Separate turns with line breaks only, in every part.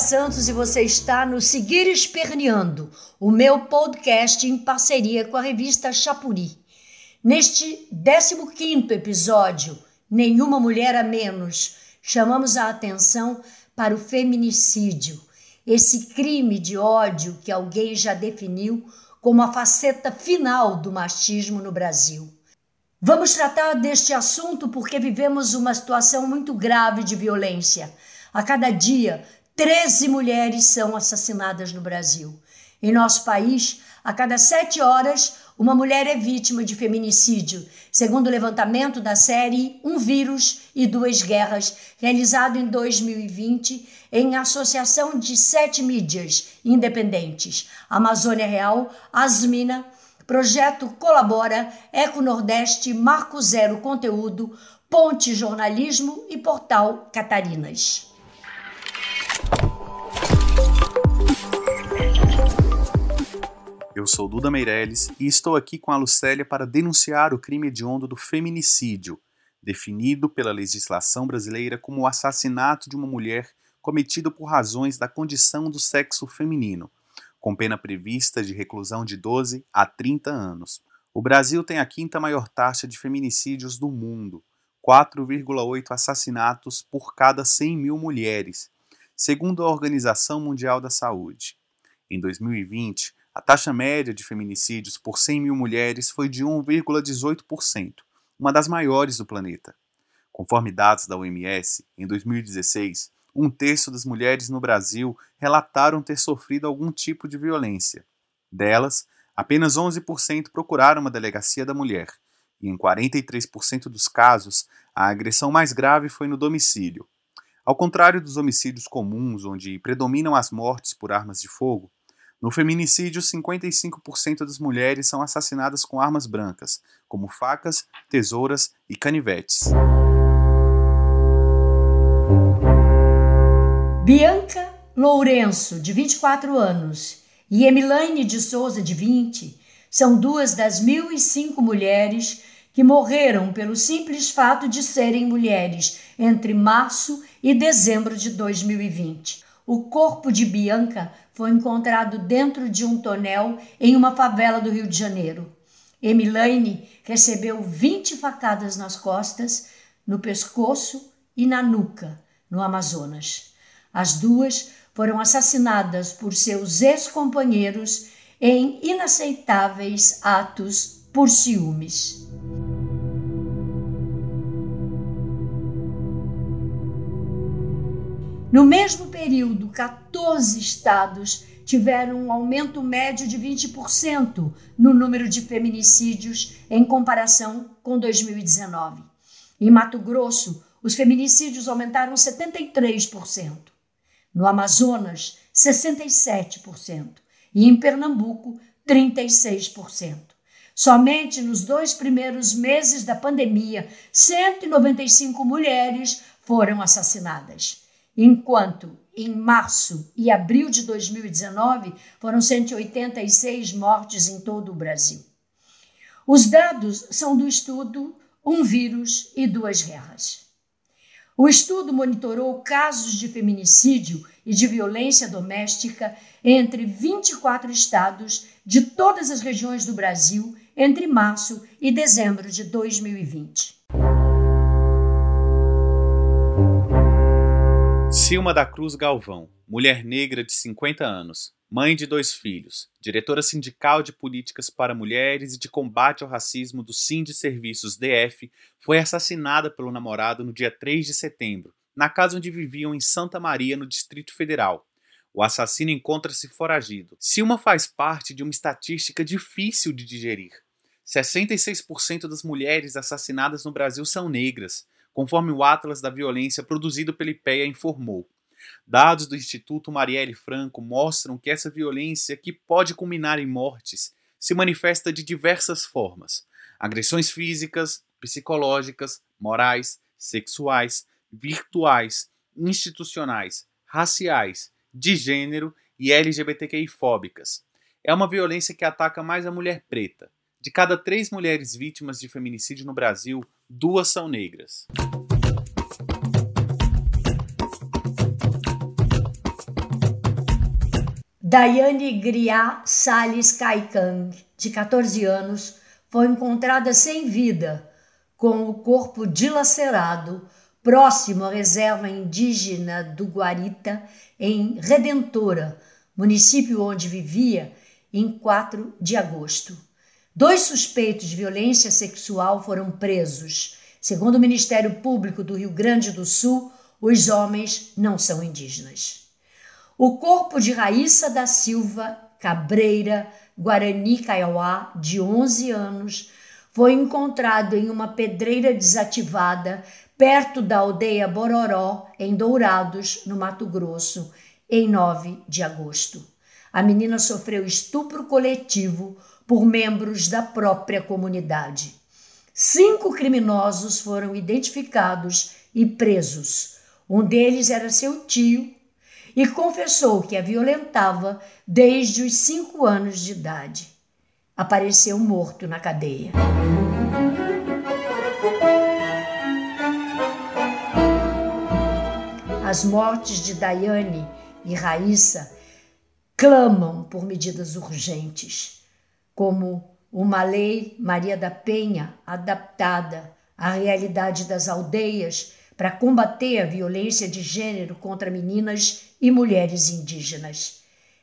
Santos e você está no Seguir Esperneando, o meu podcast em parceria com a revista Chapuri. Neste 15 episódio, Nenhuma Mulher a Menos, chamamos a atenção para o feminicídio, esse crime de ódio que alguém já definiu como a faceta final do machismo no Brasil. Vamos tratar deste assunto porque vivemos uma situação muito grave de violência. A cada dia, 13 mulheres são assassinadas no Brasil. Em nosso país, a cada sete horas, uma mulher é vítima de feminicídio, segundo o levantamento da série Um Vírus e Duas Guerras, realizado em 2020 em associação de sete mídias independentes: Amazônia Real, Asmina, Projeto Colabora, Eco Nordeste, Marco Zero Conteúdo, Ponte Jornalismo e Portal Catarinas.
Eu sou Duda Meirelles e estou aqui com a Lucélia para denunciar o crime hediondo do feminicídio, definido pela legislação brasileira como o assassinato de uma mulher cometido por razões da condição do sexo feminino, com pena prevista de reclusão de 12 a 30 anos. O Brasil tem a quinta maior taxa de feminicídios do mundo, 4,8 assassinatos por cada 100 mil mulheres, segundo a Organização Mundial da Saúde. Em 2020, a taxa média de feminicídios por 100 mil mulheres foi de 1,18%, uma das maiores do planeta. Conforme dados da OMS, em 2016, um terço das mulheres no Brasil relataram ter sofrido algum tipo de violência. Delas, apenas 11% procuraram uma delegacia da mulher, e em 43% dos casos, a agressão mais grave foi no domicílio. Ao contrário dos homicídios comuns, onde predominam as mortes por armas de fogo, no feminicídio, 55% das mulheres são assassinadas com armas brancas, como facas, tesouras e canivetes.
Bianca Lourenço, de 24 anos, e Emilaine de Souza, de 20, são duas das 1.005 mulheres que morreram pelo simples fato de serem mulheres entre março e dezembro de 2020. O corpo de Bianca foi encontrado dentro de um tonel em uma favela do Rio de Janeiro. Emilaine recebeu 20 facadas nas costas, no pescoço e na nuca, no Amazonas. As duas foram assassinadas por seus ex-companheiros em inaceitáveis atos por ciúmes. No mesmo período, 14 estados tiveram um aumento médio de 20% no número de feminicídios em comparação com 2019. Em Mato Grosso, os feminicídios aumentaram 73% no Amazonas, 67%, e em Pernambuco, 36%. Somente nos dois primeiros meses da pandemia, 195 mulheres foram assassinadas, enquanto em março e abril de 2019 foram 186 mortes em todo o Brasil. Os dados são do estudo Um Vírus e Duas Guerras. O estudo monitorou casos de feminicídio e de violência doméstica entre 24 estados de todas as regiões do Brasil entre março e dezembro de 2020.
Silma da Cruz Galvão, mulher negra de 50 anos, mãe de dois filhos, diretora sindical de políticas para mulheres e de combate ao racismo do Sind Serviços DF, foi assassinada pelo namorado no dia 3 de setembro, na casa onde viviam em Santa Maria, no Distrito Federal. O assassino encontra-se foragido. Silma faz parte de uma estatística difícil de digerir. 66% das mulheres assassinadas no Brasil são negras, conforme o Atlas da Violência produzido pela IPEA informou. Dados do Instituto Marielle Franco mostram que essa violência, que pode culminar em mortes, se manifesta de diversas formas: agressões físicas, psicológicas, morais, sexuais, virtuais, institucionais, raciais, de gênero e LGBTQI-fóbicas. É uma violência que ataca mais a mulher preta. De cada três mulheres vítimas de feminicídio no Brasil, duas são negras.
Daiane Griá Salles Caicang, de 14 anos, foi encontrada sem vida, com o corpo dilacerado, próximo à reserva indígena do Guarita, em Redentora, município onde vivia, em 4 de agosto. Dois suspeitos de violência sexual foram presos. Segundo o Ministério Público do Rio Grande do Sul, os homens não são indígenas. O corpo de Raíssa da Silva Cabreira Guarani Kaiowá, de 11 anos, foi encontrado em uma pedreira desativada perto da aldeia Bororó, em Dourados, no Mato Grosso, em 9 de agosto. A menina sofreu estupro coletivo por membros da própria comunidade. Cinco criminosos foram identificados e presos. Um deles era seu tio e confessou que a violentava desde os cinco anos de idade. Apareceu morto na cadeia. As mortes de Daiane e Raíssa clamam por medidas urgentes, como uma lei Maria da Penha adaptada à realidade das aldeias para combater a violência de gênero contra meninas e mulheres indígenas.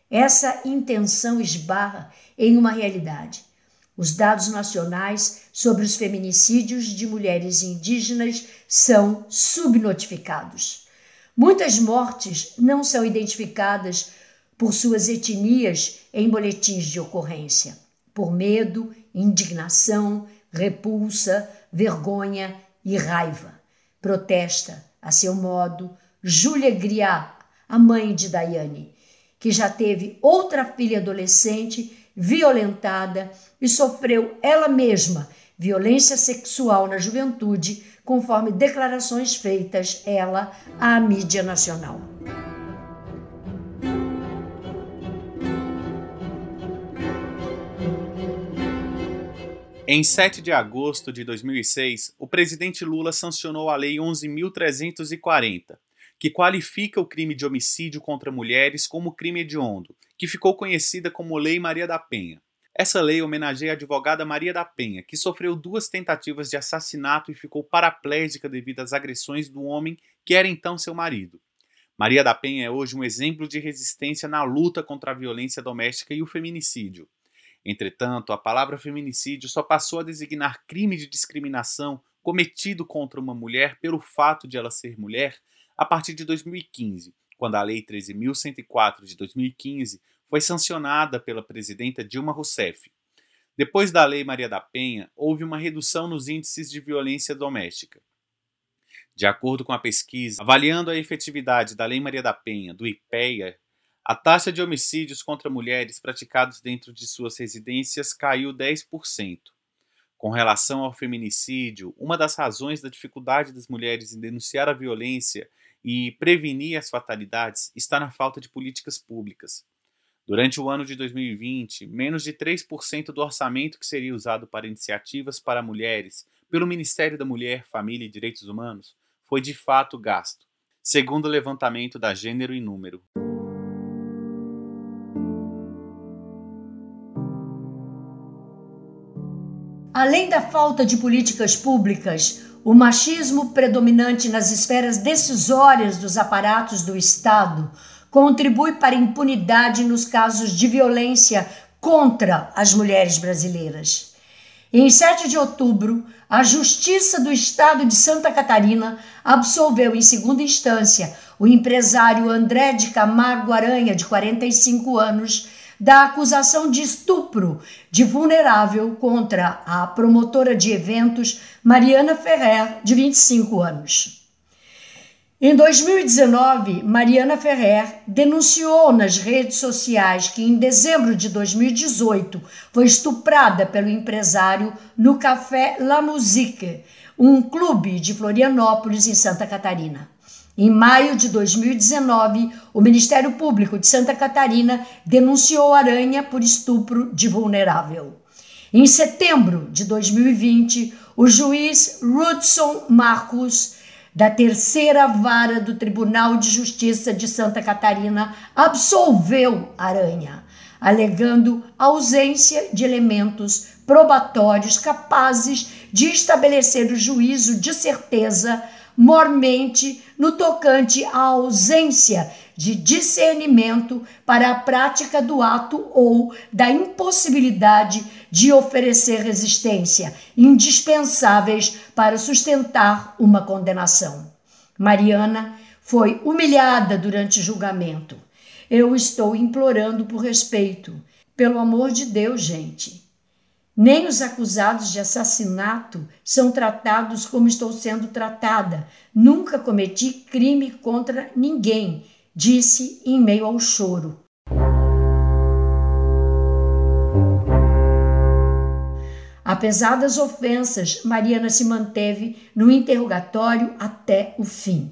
Essa intenção esbarra em uma realidade. Os dados nacionais sobre os feminicídios de mulheres indígenas são subnotificados. Muitas mortes não são identificadas por suas etnias em boletins de ocorrência, por medo, indignação, repulsa, vergonha e raiva. Protesta, a seu modo, Júlia Griat, a mãe de Daiane, que já teve outra filha adolescente violentada e sofreu ela mesma violência sexual na juventude, conforme declarações feitas ela à mídia nacional.
Em 7 de agosto de 2006, o presidente Lula sancionou a Lei 11.340, que qualifica o crime de homicídio contra mulheres como crime hediondo, que ficou conhecida como Lei Maria da Penha. Essa lei homenageia a advogada Maria da Penha, que sofreu duas tentativas de assassinato e ficou paraplégica devido às agressões do homem que era então seu marido. Maria da Penha é hoje um exemplo de resistência na luta contra a violência doméstica e o feminicídio. Entretanto, a palavra feminicídio só passou a designar crime de discriminação cometido contra uma mulher pelo fato de ela ser mulher a partir de 2015, quando a Lei 13.104 de 2015 foi sancionada pela presidenta Dilma Rousseff. Depois da Lei Maria da Penha, houve uma redução nos índices de violência doméstica. De acordo com a pesquisa, avaliando a efetividade da Lei Maria da Penha, do IPEA, a taxa de homicídios contra mulheres praticados dentro de suas residências caiu 10%. Com relação ao feminicídio, uma das razões da dificuldade das mulheres em denunciar a violência e prevenir as fatalidades está na falta de políticas públicas. Durante o ano de 2020, menos de 3% do orçamento que seria usado para iniciativas para mulheres pelo Ministério da Mulher, Família e Direitos Humanos foi de fato gasto, segundo o levantamento da Gênero e Número.
Além da falta de políticas públicas, o machismo predominante nas esferas decisórias dos aparatos do Estado contribui para a impunidade nos casos de violência contra as mulheres brasileiras. Em 7 de outubro, a Justiça do Estado de Santa Catarina absolveu em segunda instância o empresário André de Camargo Aranha, de 45 anos, da acusação de estupro de vulnerável contra a promotora de eventos Mariana Ferrer, de 25 anos. Em 2019, Mariana Ferrer denunciou nas redes sociais que em dezembro de 2018 foi estuprada pelo empresário no Café La Musique, um clube de Florianópolis, em Santa Catarina. Em maio de 2019, o Ministério Público de Santa Catarina denunciou Aranha por estupro de vulnerável. Em setembro de 2020, o juiz Rudson Marcos da terceira vara do Tribunal de Justiça de Santa Catarina absolveu Aranha, alegando ausência de elementos probatórios capazes de estabelecer o juízo de certeza mormente no tocante à ausência de discernimento para a prática do ato ou da impossibilidade de oferecer resistência, indispensáveis para sustentar uma condenação. Mariana foi humilhada durante o julgamento. Eu estou implorando por respeito. Pelo amor de Deus, gente. Nem os acusados de assassinato são tratados como estou sendo tratada. Nunca cometi crime contra ninguém, disse em meio ao choro. Apesar das ofensas, Mariana se manteve no interrogatório até o fim.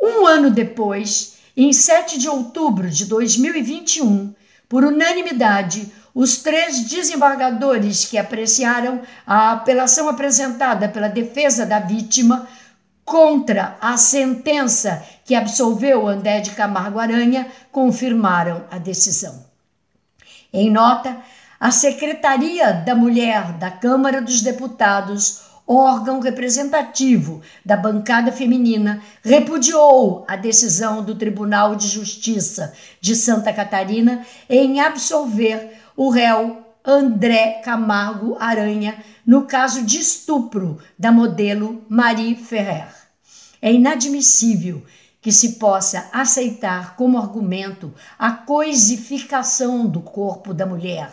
Um ano depois, em 7 de outubro de 2021, por unanimidade, os três desembargadores que apreciaram a apelação apresentada pela defesa da vítima contra a sentença que absolveu André de Camargo Aranha confirmaram a decisão. Em nota, a Secretaria da Mulher da Câmara dos Deputados, órgão representativo da bancada feminina, repudiou a decisão do Tribunal de Justiça de Santa Catarina em absolver o réu André Camargo Aranha no caso de estupro da modelo Marie Ferrer. É inadmissível que se possa aceitar como argumento a coisificação do corpo da mulher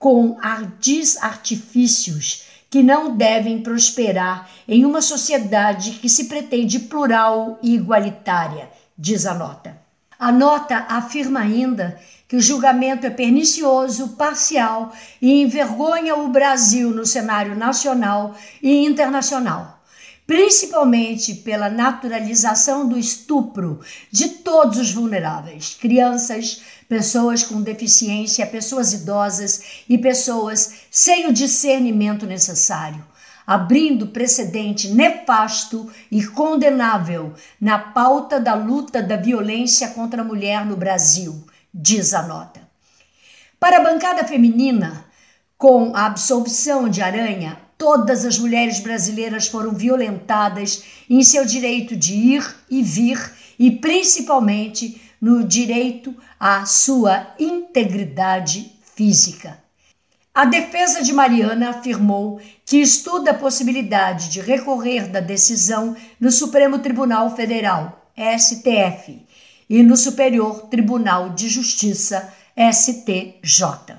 com ardis artifícios que não devem prosperar em uma sociedade que se pretende plural e igualitária, diz a nota. A nota afirma ainda que o julgamento é pernicioso, parcial e envergonha o Brasil no cenário nacional e internacional, principalmente pela naturalização do estupro de todos os vulneráveis: crianças, pessoas com deficiência, pessoas idosas e pessoas sem o discernimento necessário abrindo precedente nefasto e condenável na pauta da luta da violência contra a mulher no Brasil, diz a nota. Para a bancada feminina, com a absolvição de Aranha, todas as mulheres brasileiras foram violentadas em seu direito de ir e vir e principalmente no direito à sua integridade física. A defesa de Mariana afirmou que estuda a possibilidade de recorrer da decisão no Supremo Tribunal Federal, STF, e no Superior Tribunal de Justiça, STJ.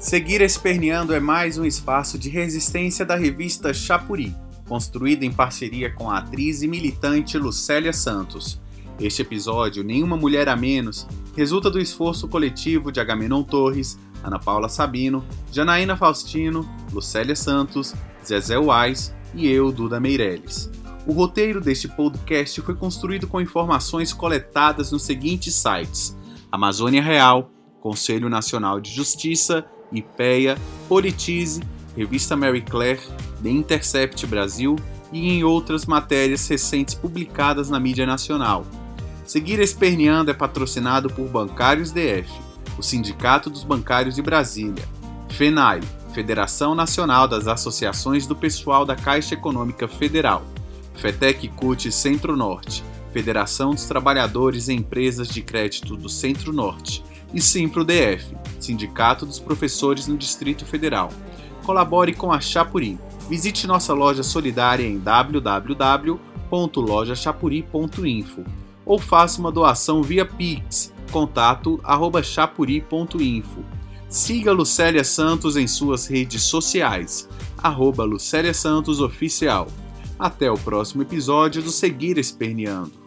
Seguir Esperneando é mais um espaço de resistência da revista Chapuri, construída em parceria com a atriz e militante Lucélia Santos este episódio, Nenhuma Mulher a Menos, resulta do esforço coletivo de Agamenon Torres, Ana Paula Sabino, Janaína Faustino, Lucélia Santos, Zezé Wais e eu, Duda Meirelles. O roteiro deste podcast foi construído com informações coletadas nos seguintes sites: Amazônia Real, Conselho Nacional de Justiça, IPEA, Politize, Revista Mary Claire, The Intercept Brasil e em outras matérias recentes publicadas na mídia nacional. Seguir Esperneando é patrocinado por Bancários DF, o Sindicato dos Bancários de Brasília, FENAI, Federação Nacional das Associações do Pessoal da Caixa Econômica Federal, FETEC CUT Centro-Norte, Federação dos Trabalhadores e Empresas de Crédito do Centro-Norte e Simpro DF, Sindicato dos Professores no Distrito Federal. Colabore com a Chapuri. Visite nossa loja solidária em www.lojachapuri.info ou faça uma doação via Pix, contato arroba chapuri.info. Siga Lucélia Santos em suas redes sociais, arroba Lucélia Santos Oficial. Até o próximo episódio do Seguir Esperneando.